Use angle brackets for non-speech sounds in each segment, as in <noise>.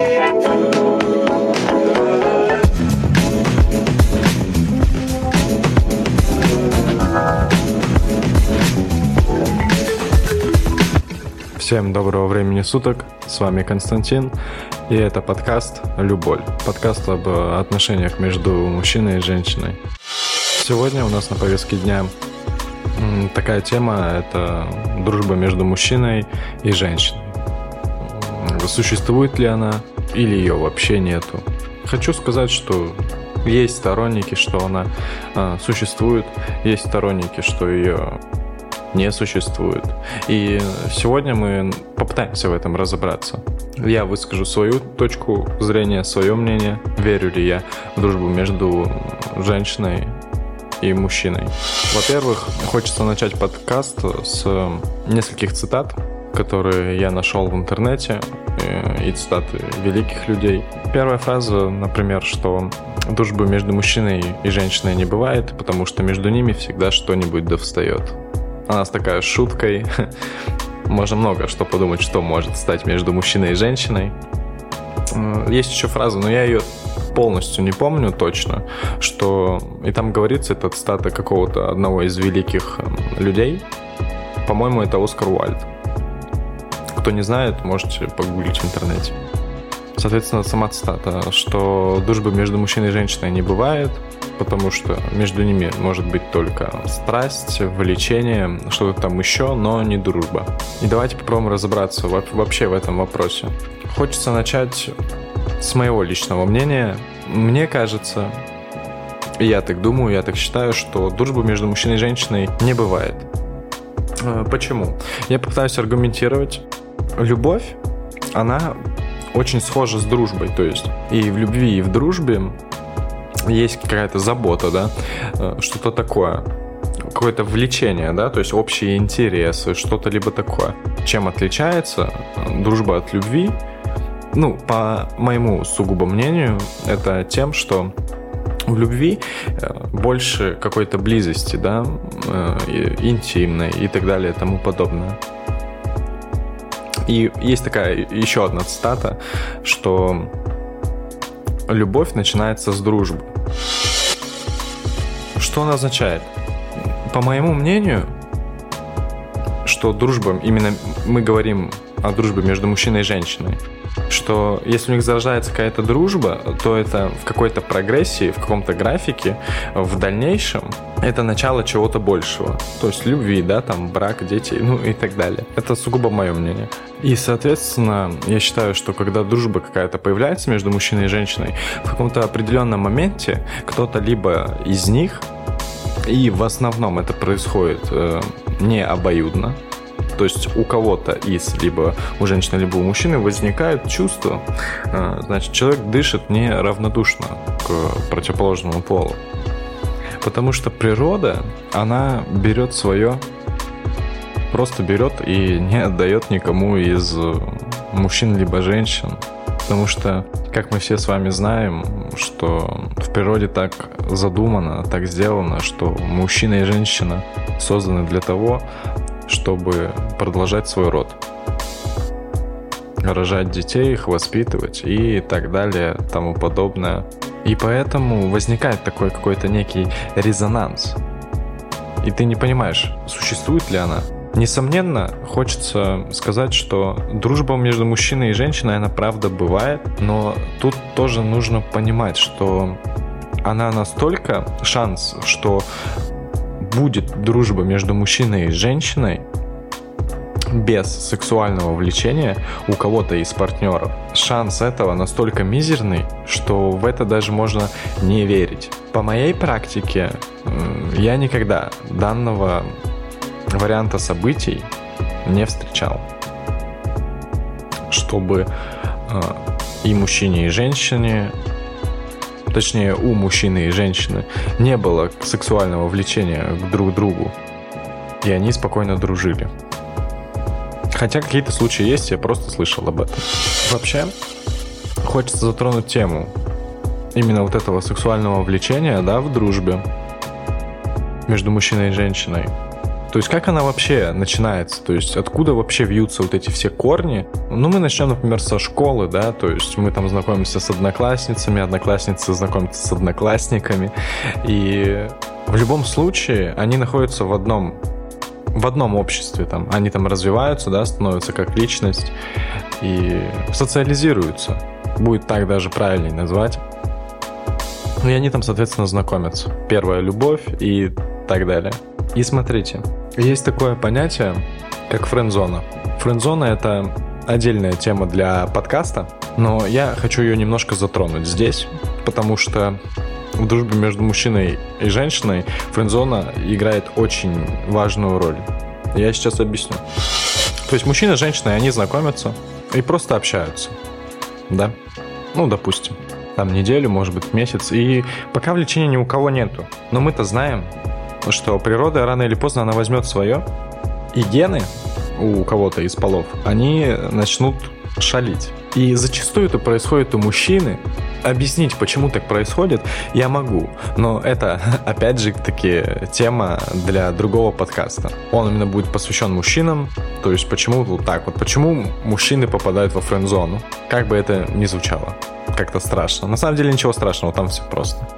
Всем доброго времени суток, с вами Константин, и это подкаст «Люболь», подкаст об отношениях между мужчиной и женщиной. Сегодня у нас на повестке дня такая тема – это дружба между мужчиной и женщиной. Существует ли она или ее вообще нету? Хочу сказать, что есть сторонники, что она э, существует, есть сторонники, что ее не существует. И сегодня мы попытаемся в этом разобраться. Я выскажу свою точку зрения, свое мнение, верю ли я в дружбу между женщиной и мужчиной. Во-первых, хочется начать подкаст с нескольких цитат, которые я нашел в интернете, э, и цитаты великих людей. Первая фраза, например, что дружбы между мужчиной и женщиной не бывает, потому что между ними всегда что-нибудь да встает у нас такая шуткой. <laughs> Можно много что подумать, что может стать между мужчиной и женщиной. Есть еще фраза, но я ее полностью не помню точно, что и там говорится, это цитата какого-то одного из великих людей. По-моему, это Оскар Уальд. Кто не знает, можете погуглить в интернете. Соответственно, сама цитата, что дружбы между мужчиной и женщиной не бывает, потому что между ними может быть только страсть, влечение, что-то там еще, но не дружба. И давайте попробуем разобраться вообще в этом вопросе. Хочется начать с моего личного мнения. Мне кажется, я так думаю, я так считаю, что дружбы между мужчиной и женщиной не бывает. Э, почему? Я попытаюсь аргументировать. Любовь, она очень схожа с дружбой. То есть и в любви, и в дружбе есть какая-то забота, да, э, что-то такое какое-то влечение, да, то есть общие интересы, что-то либо такое. Чем отличается э, дружба от любви? Ну, по моему сугубо мнению, это тем, что в любви э, больше какой-то близости, да, интимной и так далее и тому подобное. И есть такая еще одна цитата, что любовь начинается с дружбы. Что она означает? По моему мнению, что дружба, именно мы говорим о дружбе между мужчиной и женщиной, что если у них зарождается какая-то дружба, то это в какой-то прогрессии, в каком-то графике, в дальнейшем это начало чего-то большего. То есть любви, да, там брак, дети, ну и так далее. Это сугубо мое мнение. И, соответственно, я считаю, что когда дружба какая-то появляется между мужчиной и женщиной, в каком-то определенном моменте кто-то либо из них, и в основном это происходит э, не обоюдно, то есть у кого-то из, либо у женщины, либо у мужчины возникает чувство, э, значит, человек дышит не равнодушно к противоположному полу. Потому что природа, она берет свое, просто берет и не отдает никому из мужчин либо женщин. Потому что, как мы все с вами знаем, что в природе так задумано, так сделано, что мужчина и женщина созданы для того, чтобы продолжать свой род. Рожать детей, их воспитывать и так далее, тому подобное. И поэтому возникает такой какой-то некий резонанс. И ты не понимаешь, существует ли она. Несомненно, хочется сказать, что дружба между мужчиной и женщиной, она правда бывает, но тут тоже нужно понимать, что она настолько шанс, что будет дружба между мужчиной и женщиной без сексуального влечения у кого-то из партнеров, шанс этого настолько мизерный, что в это даже можно не верить. По моей практике я никогда данного варианта событий не встречал. Чтобы э, и мужчине, и женщине точнее у мужчины и женщины, не было сексуального влечения к друг другу, и они спокойно дружили. Хотя какие-то случаи есть, я просто слышал об этом. Вообще, хочется затронуть тему именно вот этого сексуального влечения, да, в дружбе между мужчиной и женщиной. То есть как она вообще начинается? То есть откуда вообще вьются вот эти все корни? Ну, мы начнем, например, со школы, да, то есть мы там знакомимся с одноклассницами, одноклассницы знакомятся с одноклассниками, и в любом случае они находятся в одном в одном обществе там, они там развиваются, да, становятся как личность и социализируются. Будет так даже правильнее назвать. Ну и они там, соответственно, знакомятся. Первая любовь и так далее. И смотрите, есть такое понятие, как френдзона. Френдзона — это отдельная тема для подкаста, но я хочу ее немножко затронуть здесь, потому что в дружбе между мужчиной и женщиной френдзона играет очень важную роль. Я сейчас объясню. То есть мужчина и женщина, они знакомятся и просто общаются. Да? Ну, допустим. Там неделю, может быть, месяц. И пока влечения ни у кого нету. Но мы-то знаем, что природа рано или поздно она возьмет свое. И гены у кого-то из полов, они начнут шалить. И зачастую это происходит у мужчины. Объяснить, почему так происходит, я могу. Но это, <laughs> опять же, таки тема для другого подкаста. Он именно будет посвящен мужчинам. То есть, почему вот так вот. Почему мужчины попадают во френд-зону. Как бы это ни звучало. Как-то страшно. На самом деле ничего страшного, там все просто.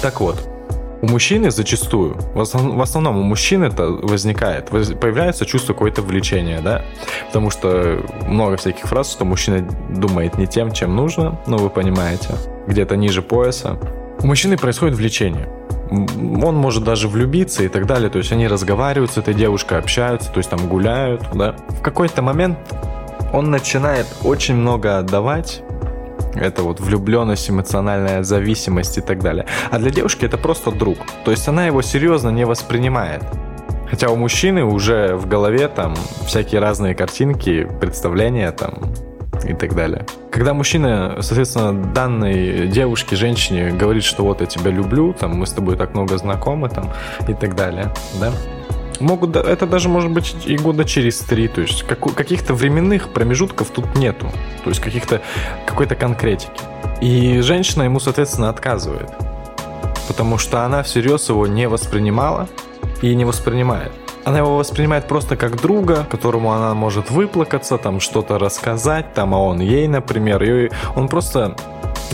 Так вот, у мужчины зачастую, в, основ, в основном у мужчин это возникает, появляется чувство какое-то влечения, да, потому что много всяких фраз, что мужчина думает не тем, чем нужно, ну вы понимаете, где-то ниже пояса. У мужчины происходит влечение. Он может даже влюбиться и так далее, то есть они разговаривают с этой девушкой, общаются, то есть там гуляют, да. В какой-то момент он начинает очень много отдавать это вот влюбленность, эмоциональная зависимость и так далее. А для девушки это просто друг. То есть она его серьезно не воспринимает. Хотя у мужчины уже в голове там всякие разные картинки, представления там и так далее. Когда мужчина, соответственно, данной девушке, женщине говорит, что вот я тебя люблю, там мы с тобой так много знакомы, там и так далее, да, могут, это даже может быть и года через три, то есть как, каких-то временных промежутков тут нету, то есть каких-то, какой-то конкретики. И женщина ему, соответственно, отказывает, потому что она всерьез его не воспринимала и не воспринимает. Она его воспринимает просто как друга, которому она может выплакаться, там что-то рассказать, там, а он ей, например, и он просто,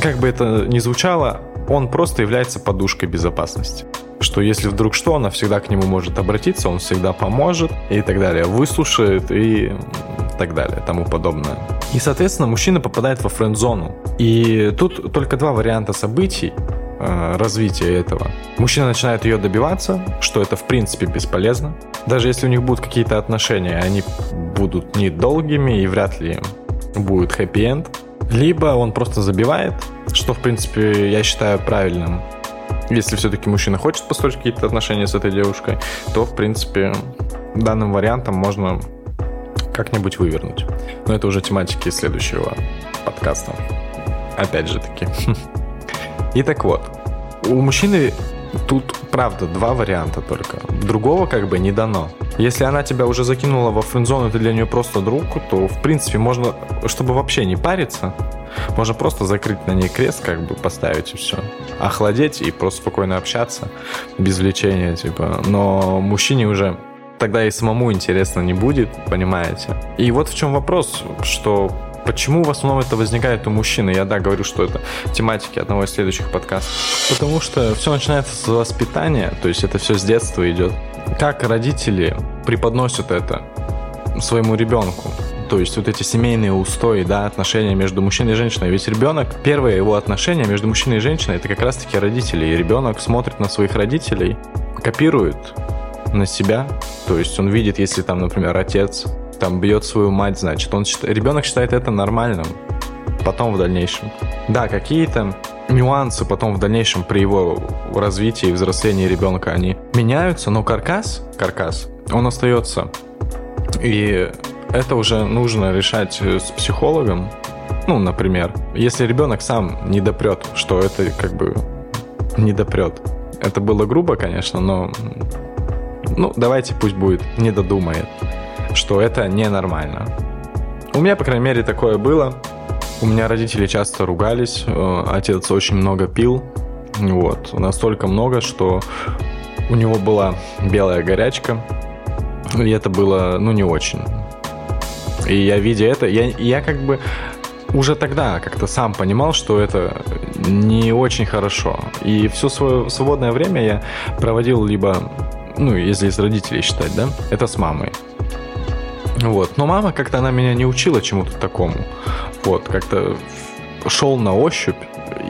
как бы это ни звучало, он просто является подушкой безопасности что если вдруг что, она всегда к нему может обратиться, он всегда поможет и так далее, выслушает и так далее, тому подобное. И, соответственно, мужчина попадает во френд-зону. И тут только два варианта событий э, развития этого. Мужчина начинает ее добиваться, что это в принципе бесполезно. Даже если у них будут какие-то отношения, они будут недолгими и вряд ли будет хэппи-энд. Либо он просто забивает, что в принципе я считаю правильным если все-таки мужчина хочет построить какие-то отношения с этой девушкой, то, в принципе, данным вариантом можно как-нибудь вывернуть. Но это уже тематики следующего подкаста. Опять же таки. <laughs> И так вот, у мужчины тут, правда, два варианта только. Другого как бы не дано. Если она тебя уже закинула во френдзону, ты для нее просто друг, то, в принципе, можно, чтобы вообще не париться, можно просто закрыть на ней крест, как бы поставить и все. Охладеть и просто спокойно общаться, без влечения, типа. Но мужчине уже тогда и самому интересно не будет, понимаете? И вот в чем вопрос, что Почему в основном это возникает у мужчины? Я, да, говорю, что это тематики одного из следующих подкастов. Потому что все начинается с воспитания, то есть это все с детства идет. Как родители преподносят это своему ребенку? То есть вот эти семейные устои, да, отношения между мужчиной и женщиной. Ведь ребенок, первое его отношение между мужчиной и женщиной, это как раз-таки родители. И ребенок смотрит на своих родителей, копирует на себя, то есть он видит, если там, например, отец там бьет свою мать, значит, он считает, ребенок считает это нормальным, потом в дальнейшем. Да, какие-то нюансы потом в дальнейшем при его развитии и взрослении ребенка, они меняются, но каркас, каркас, он остается. И это уже нужно решать э, с психологом. Ну, например, если ребенок сам не допрет, что это как бы не допрет. Это было грубо, конечно, но ну, давайте пусть будет, не додумает, что это ненормально. У меня, по крайней мере, такое было. У меня родители часто ругались, э, отец очень много пил, вот, настолько много, что у него была белая горячка, И это было, ну, не очень. И я, видя это, я, я как бы уже тогда как-то сам понимал, что это не очень хорошо. И все свое свободное время я проводил либо, ну, если из родителей считать, да, это с мамой. Вот. Но мама как-то она меня не учила чему-то такому. Вот, как-то шел на ощупь.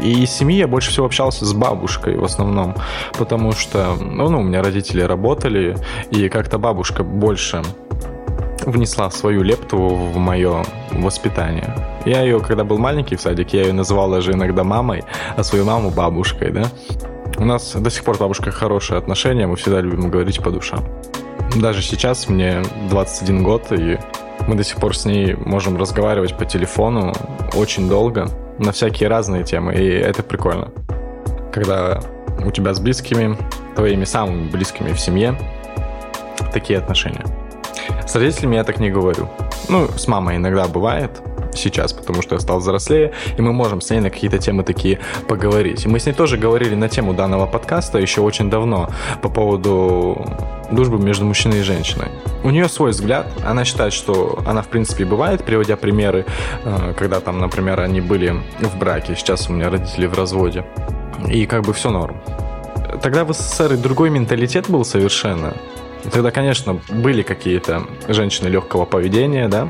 И из семьи я больше всего общался с бабушкой в основном, потому что, ну, ну у меня родители работали, и как-то бабушка больше внесла свою лепту в мое воспитание. Я ее, когда был маленький в садике, я ее называл даже иногда мамой, а свою маму бабушкой, да. У нас до сих пор с бабушкой хорошие отношения, мы всегда любим говорить по душам. Даже сейчас мне 21 год, и мы до сих пор с ней можем разговаривать по телефону очень долго на всякие разные темы, и это прикольно. Когда у тебя с близкими, твоими самыми близкими в семье такие отношения. С родителями я так не говорю. Ну, с мамой иногда бывает, сейчас, потому что я стал взрослее, и мы можем с ней на какие-то темы такие поговорить. И мы с ней тоже говорили на тему данного подкаста еще очень давно по поводу дружбы между мужчиной и женщиной. У нее свой взгляд, она считает, что она в принципе бывает, приводя примеры, э, когда там, например, они были в браке, сейчас у меня родители в разводе, и как бы все норм. Тогда в СССР и другой менталитет был совершенно. Тогда, конечно, были какие-то женщины легкого поведения, да,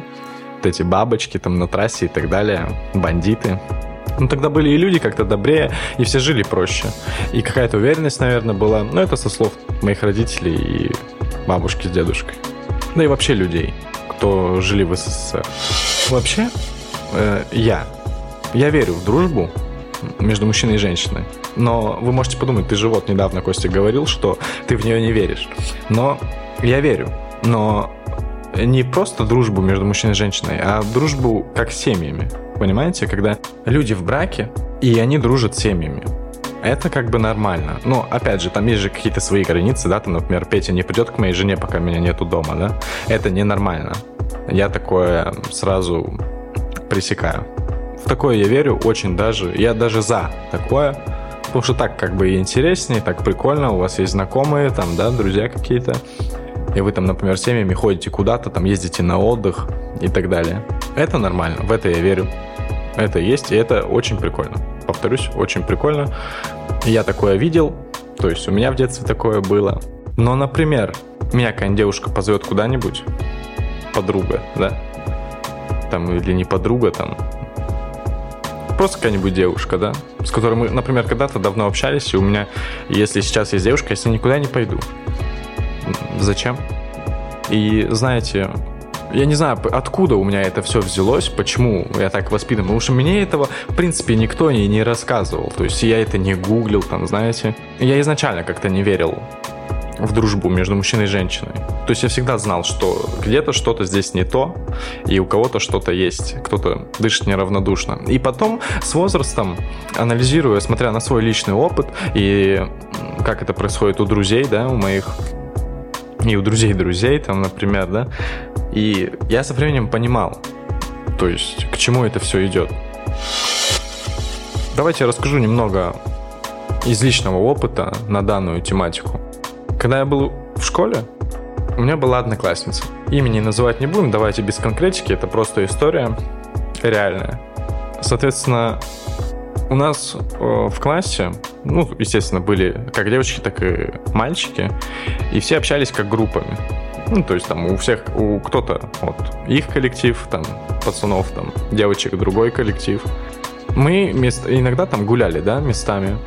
вот эти бабочки там на трассе и так далее, бандиты. Ну, тогда были и люди как-то добрее, и все жили проще. И какая-то уверенность, наверное, была. Ну, это со слов моих родителей и бабушки с дедушкой. Да и вообще людей, кто жили в СССР. Вообще, э, я. Я верю в дружбу между мужчиной и женщиной. Но вы можете подумать, ты же вот недавно, Костя, говорил, что ты в нее не веришь. Но я верю. Но не просто дружбу между мужчиной и женщиной, а дружбу как семьями. Понимаете, когда люди в браке, и они дружат семьями. Это как бы нормально. Но, опять же, там есть же какие-то свои границы, да, там, например, Петя не придет к моей жене, пока меня нету дома, да. Это ненормально. Я такое сразу пресекаю. В такое я верю очень даже. Я даже за такое. Потому что так как бы и интереснее, так прикольно. У вас есть знакомые, там, да, друзья какие-то и вы там, например, семьями ходите куда-то, там ездите на отдых и так далее. Это нормально, в это я верю. Это есть, и это очень прикольно. Повторюсь, очень прикольно. Я такое видел, то есть у меня в детстве такое было. Но, например, меня какая-нибудь девушка позовет куда-нибудь, подруга, да, там, или не подруга, там, просто какая-нибудь девушка, да, с которой мы, например, когда-то давно общались, и у меня, если сейчас есть девушка, я с ней никуда не пойду зачем. И знаете, я не знаю, откуда у меня это все взялось, почему я так воспитан, потому что мне этого, в принципе, никто не, не рассказывал. То есть я это не гуглил, там, знаете. Я изначально как-то не верил в дружбу между мужчиной и женщиной. То есть я всегда знал, что где-то что-то здесь не то, и у кого-то что-то есть, кто-то дышит неравнодушно. И потом с возрастом, анализируя, смотря на свой личный опыт и как это происходит у друзей, да, у моих и у друзей друзей, там, например, да. И я со временем понимал, то есть, к чему это все идет. Давайте я расскажу немного из личного опыта на данную тематику. Когда я был в школе, у меня была одноклассница. Имени называть не будем, давайте без конкретики, это просто история реальная. Соответственно, у нас э, в классе, ну, естественно, были как девочки, так и мальчики, и все общались как группами. Ну, то есть там у всех, у кто-то, вот, их коллектив, там, пацанов, там, девочек, другой коллектив. Мы мест, иногда там гуляли, да, местами.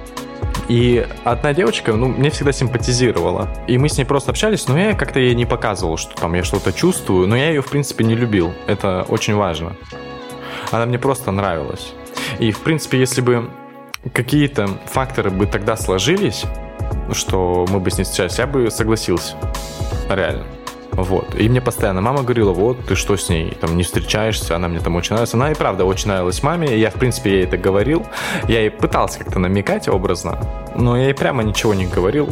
И одна девочка, ну, мне всегда симпатизировала. И мы с ней просто общались, но я как-то ей не показывал, что там я что-то чувствую, но я ее, в принципе, не любил. Это очень важно. Она мне просто нравилась. И, в принципе, если бы какие-то факторы бы тогда сложились, что мы бы с ней встречались, я бы согласился. Реально. Вот. И мне постоянно мама говорила, вот, ты что с ней, там, не встречаешься, она мне там очень нравится. Она и правда очень нравилась маме, я, в принципе, ей это говорил. Я ей пытался как-то намекать образно, но я ей прямо ничего не говорил.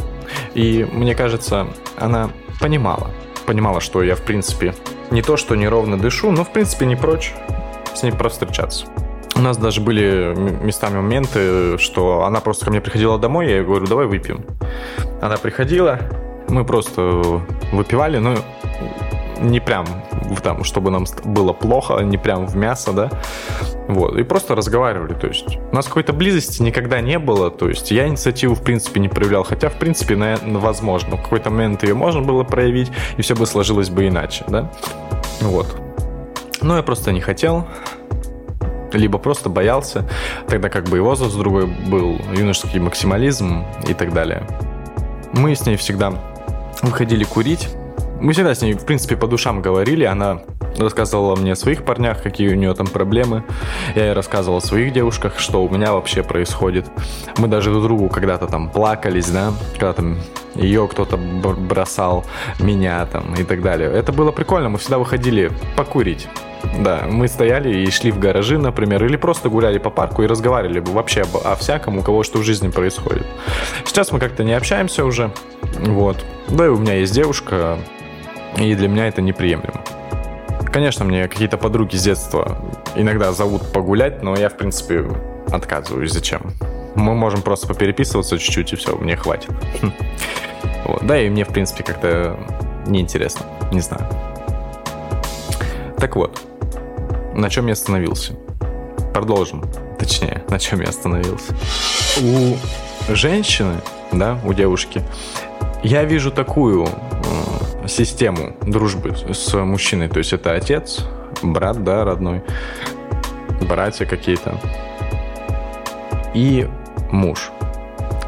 И мне кажется, она понимала. Понимала, что я, в принципе, не то, что неровно дышу, но, в принципе, не прочь с ней просто встречаться. У нас даже были местами моменты, что она просто ко мне приходила домой, я ей говорю, давай выпьем. Она приходила, Мы просто выпивали, ну, не прям там, чтобы нам было плохо, не прям в мясо, да, вот, и просто разговаривали, то есть у нас какой-то близости никогда не было, то есть я инициативу, в принципе, не проявлял, хотя, в принципе, наверное, возможно, в какой-то момент ее можно было проявить, и все бы сложилось бы иначе, да, вот. Но я просто не хотел, либо просто боялся, тогда как бы и возраст другой был, юношеский максимализм и так далее. Мы с ней всегда выходили курить, мы всегда с ней, в принципе, по душам говорили. Она рассказывала мне о своих парнях, какие у нее там проблемы. Я ей рассказывал о своих девушках, что у меня вообще происходит. Мы даже друг другу когда-то там плакались, да, когда там ее кто-то бросал, меня там и так далее. Это было прикольно, мы всегда выходили покурить. Да, мы стояли и шли в гаражи, например, или просто гуляли по парку и разговаривали вообще об, о всяком, у кого что в жизни происходит. Сейчас мы как-то не общаемся уже, вот. Да и у меня есть девушка, и для меня это неприемлемо. Конечно, мне какие-то подруги с детства иногда зовут погулять, но я, в принципе, отказываюсь. Зачем? Мы можем просто попереписываться чуть-чуть, и все, мне хватит. Вот. Да, и мне, в принципе, как-то неинтересно. Не знаю. Так вот, на чем я остановился? Продолжим. Точнее, на чем я остановился. У женщины, да, у девушки, я вижу такую систему дружбы с мужчиной. То есть это отец, брат, да, родной, братья какие-то и муж.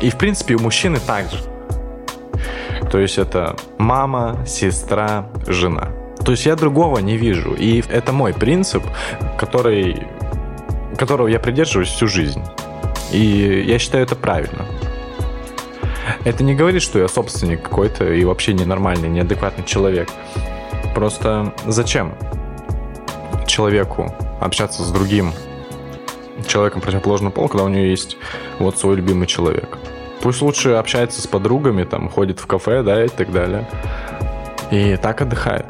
И, в принципе, у мужчины также. То есть это мама, сестра, жена. То есть я другого не вижу. И это мой принцип, который, которого я придерживаюсь всю жизнь. И я считаю это правильно. Это не говорит, что я собственник какой-то и вообще ненормальный, неадекватный человек. Просто зачем человеку общаться с другим человеком противоположного пола, когда у него есть вот свой любимый человек? Пусть лучше общается с подругами, там, ходит в кафе, да, и так далее. И так отдыхает.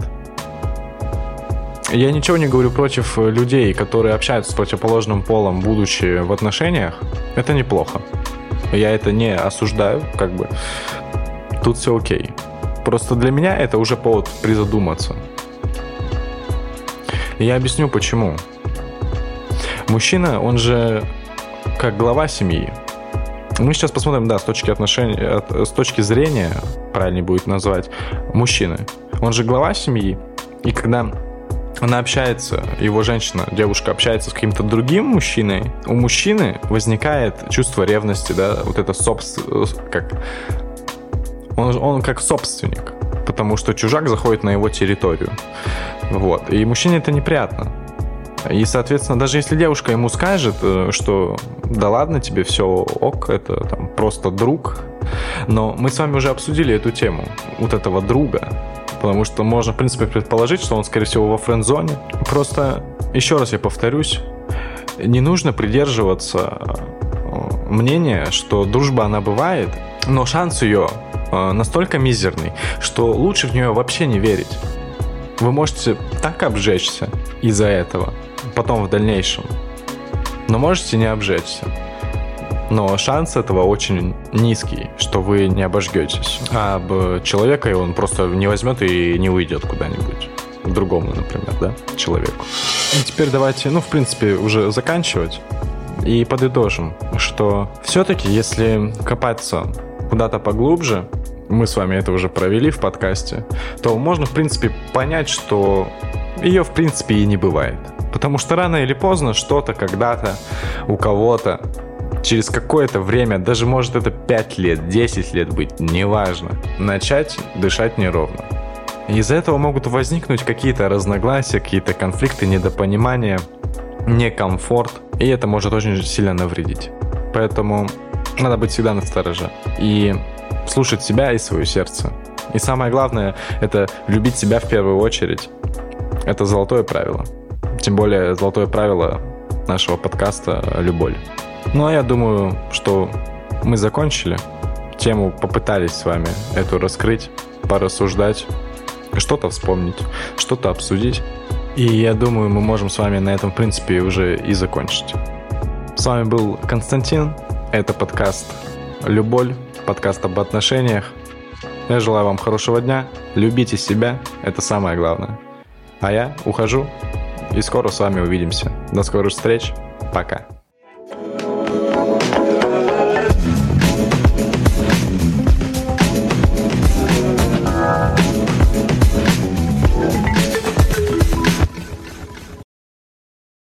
Я ничего не говорю против людей, которые общаются с противоположным полом, будучи в отношениях. Это неплохо. Я это не осуждаю, как бы. Тут все окей. Просто для меня это уже повод призадуматься. И я объясню почему. Мужчина, он же как глава семьи. Мы сейчас посмотрим, да, с точки отношения, с точки зрения, правильнее будет назвать, мужчины. Он же глава семьи, и когда она общается, его женщина, девушка общается с каким-то другим мужчиной, у мужчины возникает чувство ревности, да, вот это собственно, как... Он, он как собственник, потому что чужак заходит на его территорию. Вот. И мужчине это неприятно. И, соответственно, даже если девушка ему скажет, э, что да ладно тебе, все ок, это там просто друг, но мы с вами уже обсудили эту тему, вот этого друга, потому что можно, в принципе, предположить, что он, скорее всего, во френд-зоне. Просто, еще раз я повторюсь, не нужно придерживаться э, мнения, что дружба, она бывает, но шанс ее э, настолько мизерный, что лучше в нее вообще не верить. Вы можете так обжечься из-за этого, потом в дальнейшем, но можете не обжечься. Но шанс этого очень низкий, что вы не обожгетесь. А об человека, он просто не возьмет и не уйдет куда-нибудь. К другому, например, да, человеку. И теперь давайте, ну, в принципе, уже заканчивать. И подытожим, что все-таки, если копаться куда-то поглубже, мы с вами это уже провели в подкасте, то можно, в принципе, понять, что ее, в принципе, и не бывает. Потому что рано или поздно что-то когда-то у кого-то через какое-то время, даже может это 5 лет, 10 лет быть, неважно, начать дышать неровно. Из-за этого могут возникнуть какие-то разногласия, какие-то конфликты, недопонимания, некомфорт, и это может очень сильно навредить. Поэтому надо быть всегда на стороже и слушать себя и свое сердце. И самое главное, это любить себя в первую очередь. Это золотое правило. Тем более золотое правило нашего подкаста «Любовь». Ну а я думаю, что мы закончили. Тему попытались с вами эту раскрыть, порассуждать, что-то вспомнить, что-то обсудить. И я думаю, мы можем с вами на этом, в принципе, уже и закончить. С вами был Константин. Это подкаст «Любовь», подкаст об отношениях. Я желаю вам хорошего дня. Любите себя. Это самое главное. А я ухожу. И скоро с вами увидимся. До скорых встреч. Пока.